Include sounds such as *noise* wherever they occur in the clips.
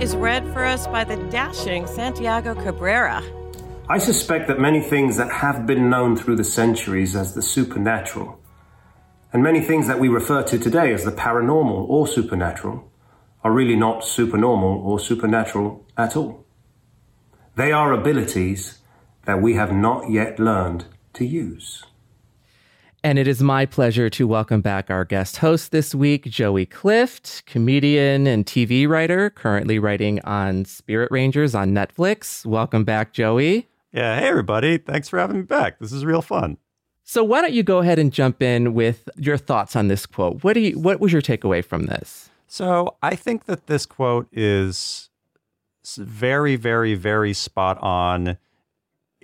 Is read for us by the dashing Santiago Cabrera. I suspect that many things that have been known through the centuries as the supernatural, and many things that we refer to today as the paranormal or supernatural, are really not supernormal or supernatural at all. They are abilities that we have not yet learned to use. And it is my pleasure to welcome back our guest host this week, Joey Clift, comedian and TV writer, currently writing on Spirit Rangers on Netflix. Welcome back, Joey. Yeah, hey everybody. Thanks for having me back. This is real fun. So why don't you go ahead and jump in with your thoughts on this quote? What do you what was your takeaway from this? So, I think that this quote is very very very spot on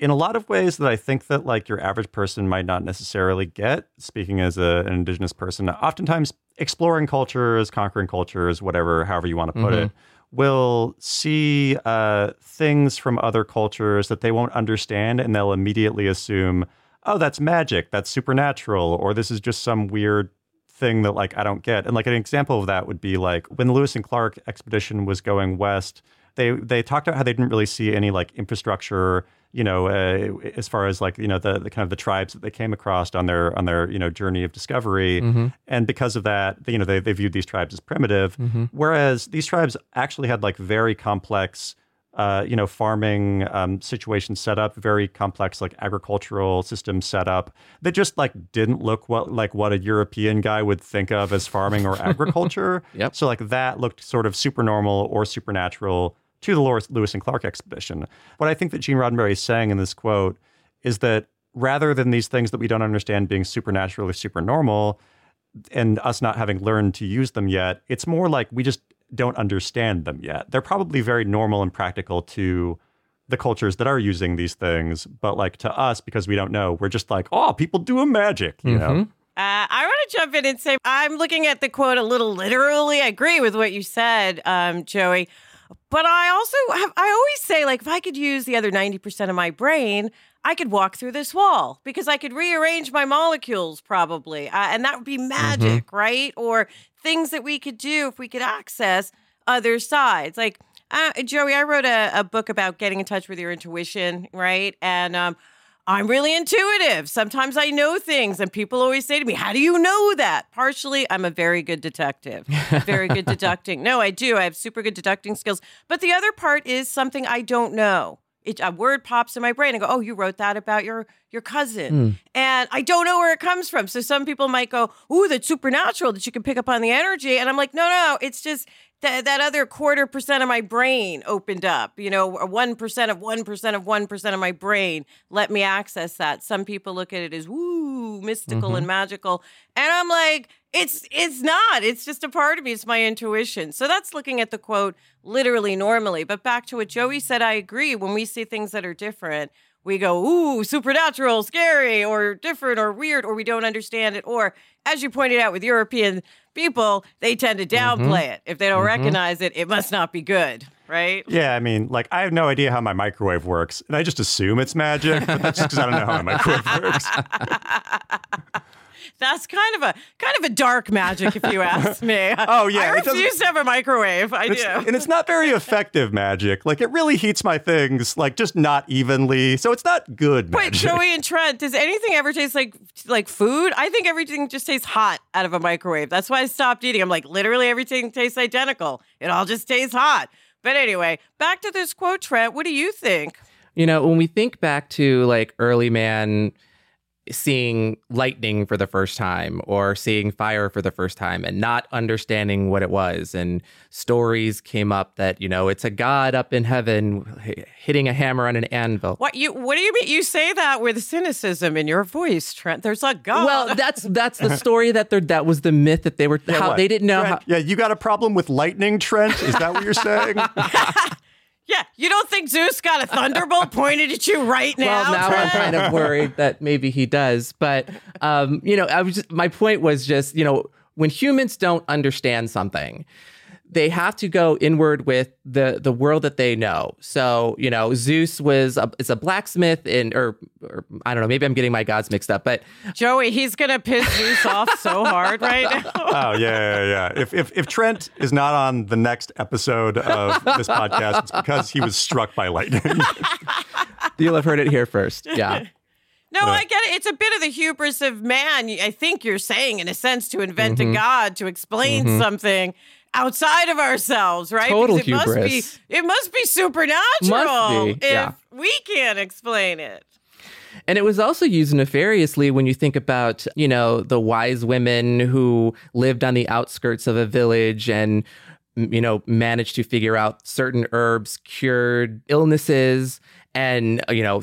in a lot of ways that I think that like your average person might not necessarily get. Speaking as a, an indigenous person, oftentimes exploring cultures, conquering cultures, whatever, however you want to put mm-hmm. it, will see uh, things from other cultures that they won't understand, and they'll immediately assume, "Oh, that's magic. That's supernatural," or "This is just some weird." thing that like I don't get. And like an example of that would be like when the Lewis and Clark expedition was going west, they they talked about how they didn't really see any like infrastructure you know, uh, as far as like you know the, the kind of the tribes that they came across on their on their you know journey of discovery, mm-hmm. and because of that, you know, they they viewed these tribes as primitive, mm-hmm. whereas these tribes actually had like very complex. Uh, you know, farming um, situations set up, very complex like agricultural systems set up that just like didn't look what like what a European guy would think of as farming or *laughs* agriculture. yep. So like that looked sort of super normal or supernatural to the Lewis and Clark expedition. What I think that Gene Roddenberry is saying in this quote is that rather than these things that we don't understand being supernatural or super normal and us not having learned to use them yet, it's more like we just don't understand them yet. They're probably very normal and practical to the cultures that are using these things, but like to us, because we don't know, we're just like, oh, people doing magic, you mm-hmm. know? Uh, I want to jump in and say I'm looking at the quote a little literally. I agree with what you said, um, Joey. But I also have, I always say, like, if I could use the other 90% of my brain, I could walk through this wall because I could rearrange my molecules probably. Uh, and that would be mm-hmm. magic, mm-hmm. right? Or things that we could do if we could access other sides. Like, uh, Joey, I wrote a, a, book about getting in touch with your intuition, right? And um, I'm really intuitive. Sometimes I know things, and people always say to me, How do you know that? Partially, I'm a very good detective, very good *laughs* deducting. No, I do. I have super good deducting skills. But the other part is something I don't know. It, a word pops in my brain and go, "Oh, you wrote that about your your cousin," mm. and I don't know where it comes from. So some people might go, "Ooh, that's supernatural that you can pick up on the energy," and I'm like, "No, no, it's just that that other quarter percent of my brain opened up. You know, one percent of one percent of one percent of my brain let me access that. Some people look at it as woo mystical mm-hmm. and magical, and I'm like, it's it's not. It's just a part of me. It's my intuition. So that's looking at the quote literally normally. But back to what Joey said, I agree. When we see things that are different, we go, ooh, supernatural, scary, or different, or weird, or we don't understand it. Or, as you pointed out with European people, they tend to mm-hmm. downplay mm-hmm. it. If they don't mm-hmm. recognize it, it must not be good, right? Yeah, I mean, like, I have no idea how my microwave works, and I just assume it's magic, but that's just because I don't know how my microwave works. *laughs* That's kind of a kind of a dark magic, if you *laughs* ask me. Oh, yeah, I it refuse to have a microwave. I do. and it's not very *laughs* effective magic. Like it really heats my things, like just not evenly. So it's not good Wait, magic. Joey and Trent, does anything ever taste like like food? I think everything just tastes hot out of a microwave. That's why I stopped eating. I'm like, literally everything tastes identical. It all just tastes hot. But anyway, back to this quote, Trent. What do you think? You know, when we think back to like early man seeing lightning for the first time or seeing fire for the first time and not understanding what it was and stories came up that you know it's a god up in heaven hitting a hammer on an anvil What you what do you mean you say that with cynicism in your voice, Trent? There's a god. well that's that's the story that they're that was the myth that they were how what? they didn't know how yeah, you got a problem with lightning, Trent? Is that what you're saying? *laughs* *laughs* yeah, you don't think Zeus got a thunderbolt *laughs* pointed at you right now? Well, now I'm kind of *laughs* worried that maybe he does. But um, you know, I was just, my point was just you know when humans don't understand something, they have to go inward with the the world that they know. So you know, Zeus was a, is a blacksmith and or, or I don't know, maybe I'm getting my gods mixed up, but Joey, he's gonna piss Zeus off so hard right now. *laughs* Oh yeah, yeah, yeah. If, if if Trent is not on the next episode of this podcast, it's because he was struck by lightning. *laughs* you'll have heard it here first. Yeah. No, I get it. It's a bit of the hubris of man. I think you're saying, in a sense, to invent Mm-hmm. a god to explain something outside of ourselves, right? Total Because it must be hubris. it must be supernatural Must be, if yeah. we can't explain it. And it was also used nefariously when you think about, you know, the wise women who lived on the outskirts of a village and, you know, managed to figure out certain herbs cured illnesses. And, you know,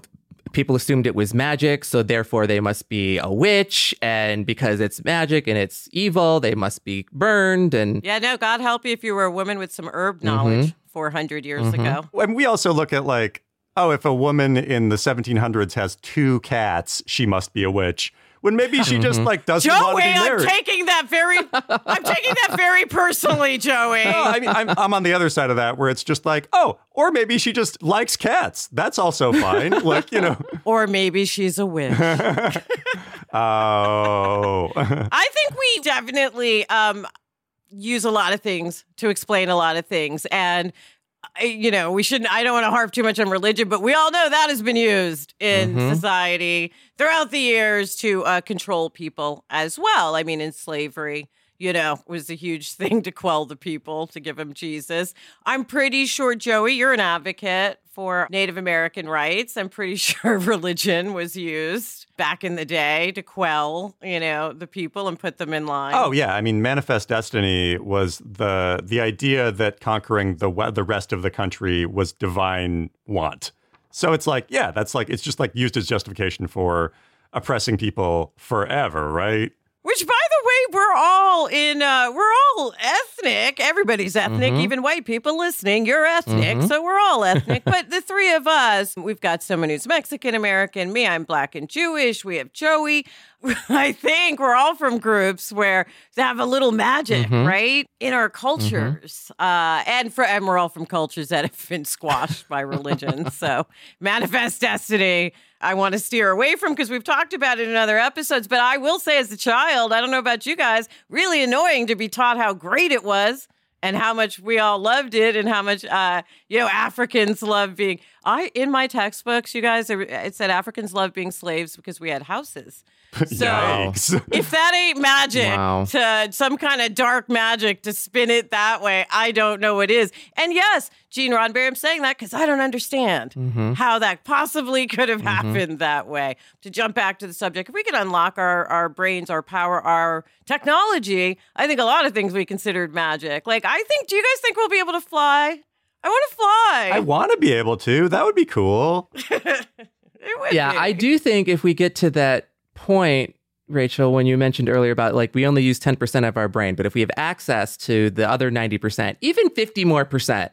people assumed it was magic. So therefore they must be a witch. And because it's magic and it's evil, they must be burned. And Yeah, no, God help you if you were a woman with some herb mm-hmm. knowledge 400 years mm-hmm. ago. and we also look at like, oh, if a woman in the 1700s has two cats, she must be a witch. When maybe she just like doesn't want Joey, to be I'm taking that very *laughs* I'm taking that very personally, Joey. No, I mean, I'm, I'm on the other side of that where it's just like, oh, or maybe she just likes cats. That's also fine. *laughs* like, you know, Or maybe she's a witch. *laughs* oh. I think we definitely um, use a lot of things to explain a lot of things. And, I- you know, we shouldn't, I don't want to harp too much on religion, but we all know that has been used in society throughout the years to uh, control people as well. I mean, in slavery. You know, was a huge *laughs* thing to quell the people, to give them Jesus. I'm pretty sure, Joey, you're an advocate for Native American rights. I'm pretty *laughs* sure religion was used back in the day to quell, you know, the people and put them in line. Oh yeah, I mean, Manifest Destiny was the the idea that conquering the the rest of the country was divine want. So it's like, yeah, that's like it's just like used as justification for oppressing people forever, right? Which, by way, we're all in, uh, we're all ethnic. Everybody's ethnic, even white people listening. You're ethnic, so we're all ethnic. but the three of us, we've got someone who's Mexican American. Me, I'm black and Jewish. We have Joey. *laughs* I think we're all from groups where they have a little magic, right, in our cultures. Uh, and for and we're all from cultures that have been squashed by religion. *laughs* so manifest destiny. I want to steer away from because we've talked about it in other episodes. But I will say, as a child, I don't know about you guys, really annoying to be taught how great it was and how much we all loved it and how much uh, you know Africans love being. I in my textbooks, you guys, it said Africans love being slaves because we had houses. *laughs* So Yikes. if that ain't magic Wow. to some kind of dark magic to spin it that way, I don't know what is. And yes, Gene Roddenberry, I'm saying that because I don't understand mm-hmm. how that possibly could have mm-hmm. happened that way. To jump back to the subject, if we could unlock our, our brains, our power, our technology, I think a lot of things we considered magic. Like, I think, do you guys think we'll be able to fly? I want to fly. I want to be able to. That would be cool. *laughs* It would yeah, be. I do think if we get to that point, Rachel, when you mentioned earlier about like we only use 10% of our brain, but if we have access to the other 90%, even 50 more percent,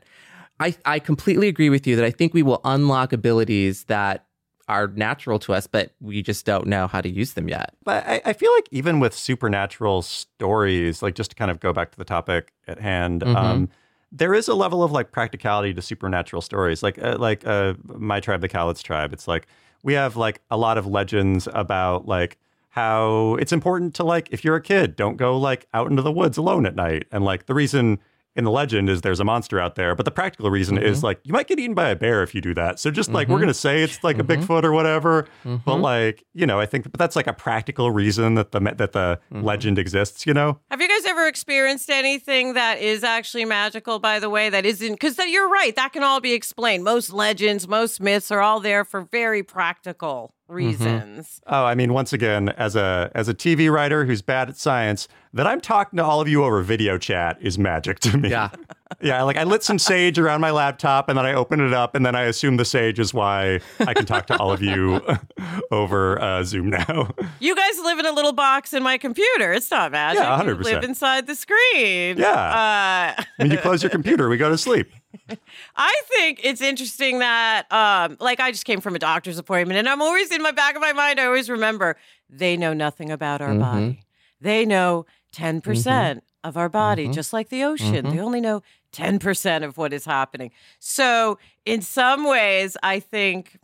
I, I completely agree with you that I think we will unlock abilities that are natural to us, but we just don't know how to use them yet. But I, I feel like even with supernatural stories, like just to kind of go back to the topic at hand, um, there is a level of like practicality to supernatural stories. Like uh, like uh, my tribe, the Cowlitz tribe, it's like we have like a lot of legends about like how it's important to like if you're a kid, don't go like out into the woods alone at night. And like the reason in the legend is there's a monster out there, but the practical reason is mm-hmm. like you might get eaten by a bear if you do that. So just like we're mm-hmm. gonna say it's like a mm-hmm. Bigfoot or whatever, but like you know, I think but that's like a practical reason that the that the legend exists. You know, Have you guys ever experienced anything that is actually magical, by the way, that isn't? Because you're right, that can all be explained. Most legends, most myths are all there for very practical mm-hmm. reasons. Oh, I mean, once again, as a as a TV writer who's bad at science, that I'm talking to all of you over video chat is magic to me. Yeah. *laughs* yeah. Like I lit some sage around my laptop, and then I open it up, and then I assume the sage is why I can talk to all of you *laughs* over uh, Zoom now. You guys live in a little box in my computer. It's not magic. Yeah, 100%. live inside the screen. Yeah. Uh, when you close your computer, we go to sleep. *laughs* I think it's interesting that, um, like, I just came from a doctor's appointment, and I'm always in my back of my mind. I always remember they know nothing about our body. They know 10% of our body, mm-hmm. just like the ocean. They mm-hmm. only know 10% of what is happening. So, in some ways, I think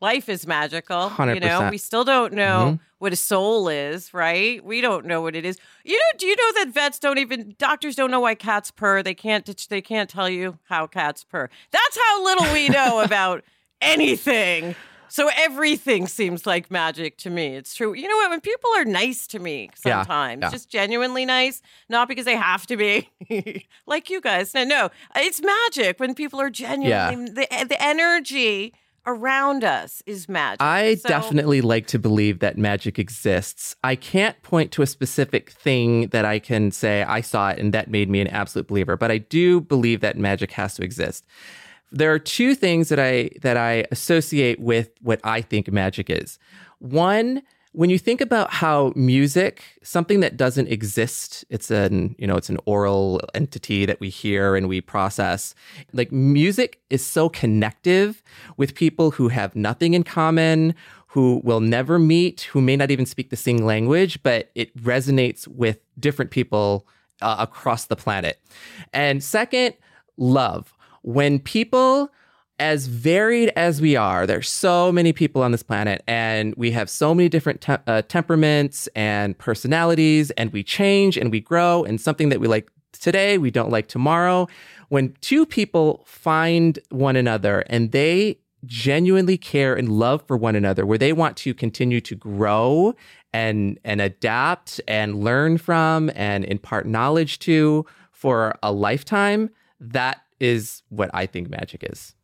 life is magical. You know, we still don't know mm-hmm. what a soul is, right? We don't know what it is. You know, do you know that vets don't even doctors don't know why cats purr? They can't they can't tell you how cats purr. That's how little we know *laughs* about anything. So everything seems like magic to me. It's true. You know what? When people are nice to me sometimes, yeah. just genuinely nice, not because they have to be, *laughs* like you guys. No, no, it's magic when people are genuinely the eh, the energy around us is magic. I So- definitely like to believe that magic exists. I can't point to a specific thing that I can say I saw it and that made me an absolute believer, but I do believe that magic has to exist. There are two things that I that I associate with what I think magic is. One, when you think about how music, something that doesn't exist, it's an, you know, it's an oral entity that we hear and we process. Like music is so connective with people who have nothing in common, who will never meet, who may not even speak the same language, but it resonates with different people uh, across the planet. And second, love. When people as varied as we are, there's so many people on this planet, and we have so many different te- uh, temperaments and personalities, and we change and we grow, and something that we like today, we don't like tomorrow. When two people find one another and they genuinely care and love for one another, where they want to continue to grow and and adapt and learn from and impart knowledge to for a lifetime, that is what I think magic is.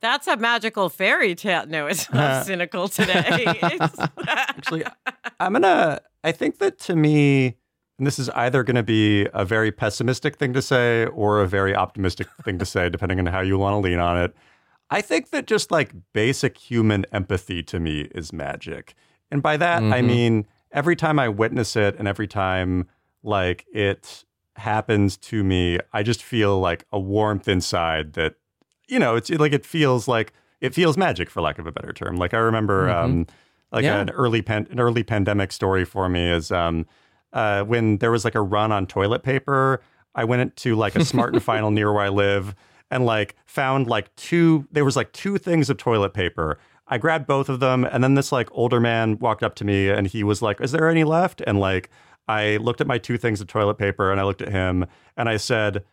That's a magical fairy tale. No, it's not *laughs* cynical today. It's- *laughs* Actually, *laughs* I'm gonna. I think that to me, and this is either going to be a very pessimistic thing to say or a very optimistic thing to say, depending on how you want to lean on it. I think that just like basic human empathy to me is magic. And by that, I mm-hmm. mean, every time I witness it and every time like it happens to me, I just feel like a warmth inside that, you know, it's like it feels like it feels magic for lack of a better term. Like I remember, um, like Yeah. an early pan- an early pandemic story for me is um, uh, when there was like a run on toilet paper. I went to like a Smart and Final near where I live and like found like two. There was like two things of toilet paper. I grabbed both of them, and then this like older man walked up to me and he was like, "Is there any left?" And like I looked at my two things of toilet paper and I looked at him and I said,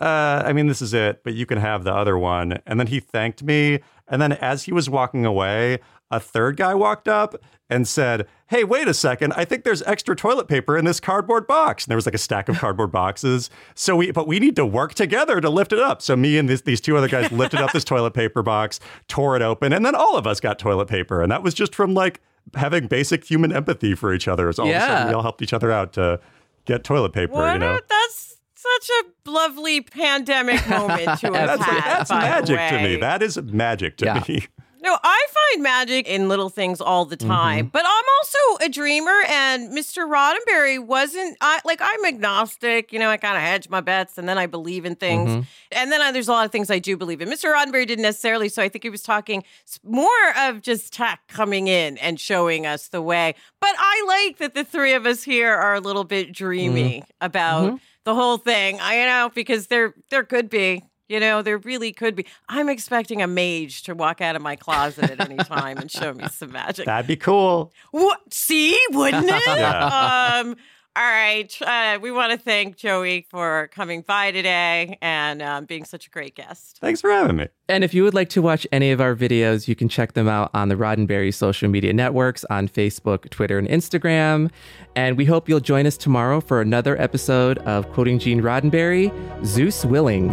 uh, I mean, this is it, but you can have the other one. And then he thanked me. And then as he was walking away, a third guy walked up and said, Hey, wait a second. I think there's extra toilet paper in this cardboard box. And there was like a stack of cardboard boxes. So we, but we need to work together to lift it up. So me and this, these two other guys lifted up this *laughs* toilet paper box, tore it open, and then all of us got toilet paper. And that was just from like having basic human empathy for each other. So all of a sudden we all helped each other out to get toilet paper, What you know? a- that's such a lovely pandemic moment to *laughs* have That's, had. that's by the magic to me. That is magic to Yeah. me. No, I find magic in little things all the Mm-hmm. time. But I'm also a dreamer, and Mr. Roddenberry wasn't. I like I'm agnostic. You know, I kind of hedge my bets, and then I believe in things, Mm-hmm. and then I, there's a lot of things I do believe in. Mr. Roddenberry didn't necessarily, so I think he was talking more of just tech coming in and showing us the way. But I like that the three of us here are a little bit dreamy Mm-hmm. about the whole thing. I you know because there there could be You know, there really could be. I'm expecting a mage to walk out of my closet at any time and show me some magic. That'd be cool. What? See, wouldn't *laughs* it? Yeah. Um, all right. Uh, we want to thank Joey for coming by today and um, being such a great guest. Thanks for having me. And if you would like to watch any of our videos, you can check them out on the Roddenberry social media networks on Facebook, Twitter, and Instagram. And we hope you'll join us tomorrow for another episode of Quoting Gene Roddenberry, Zeus Willing.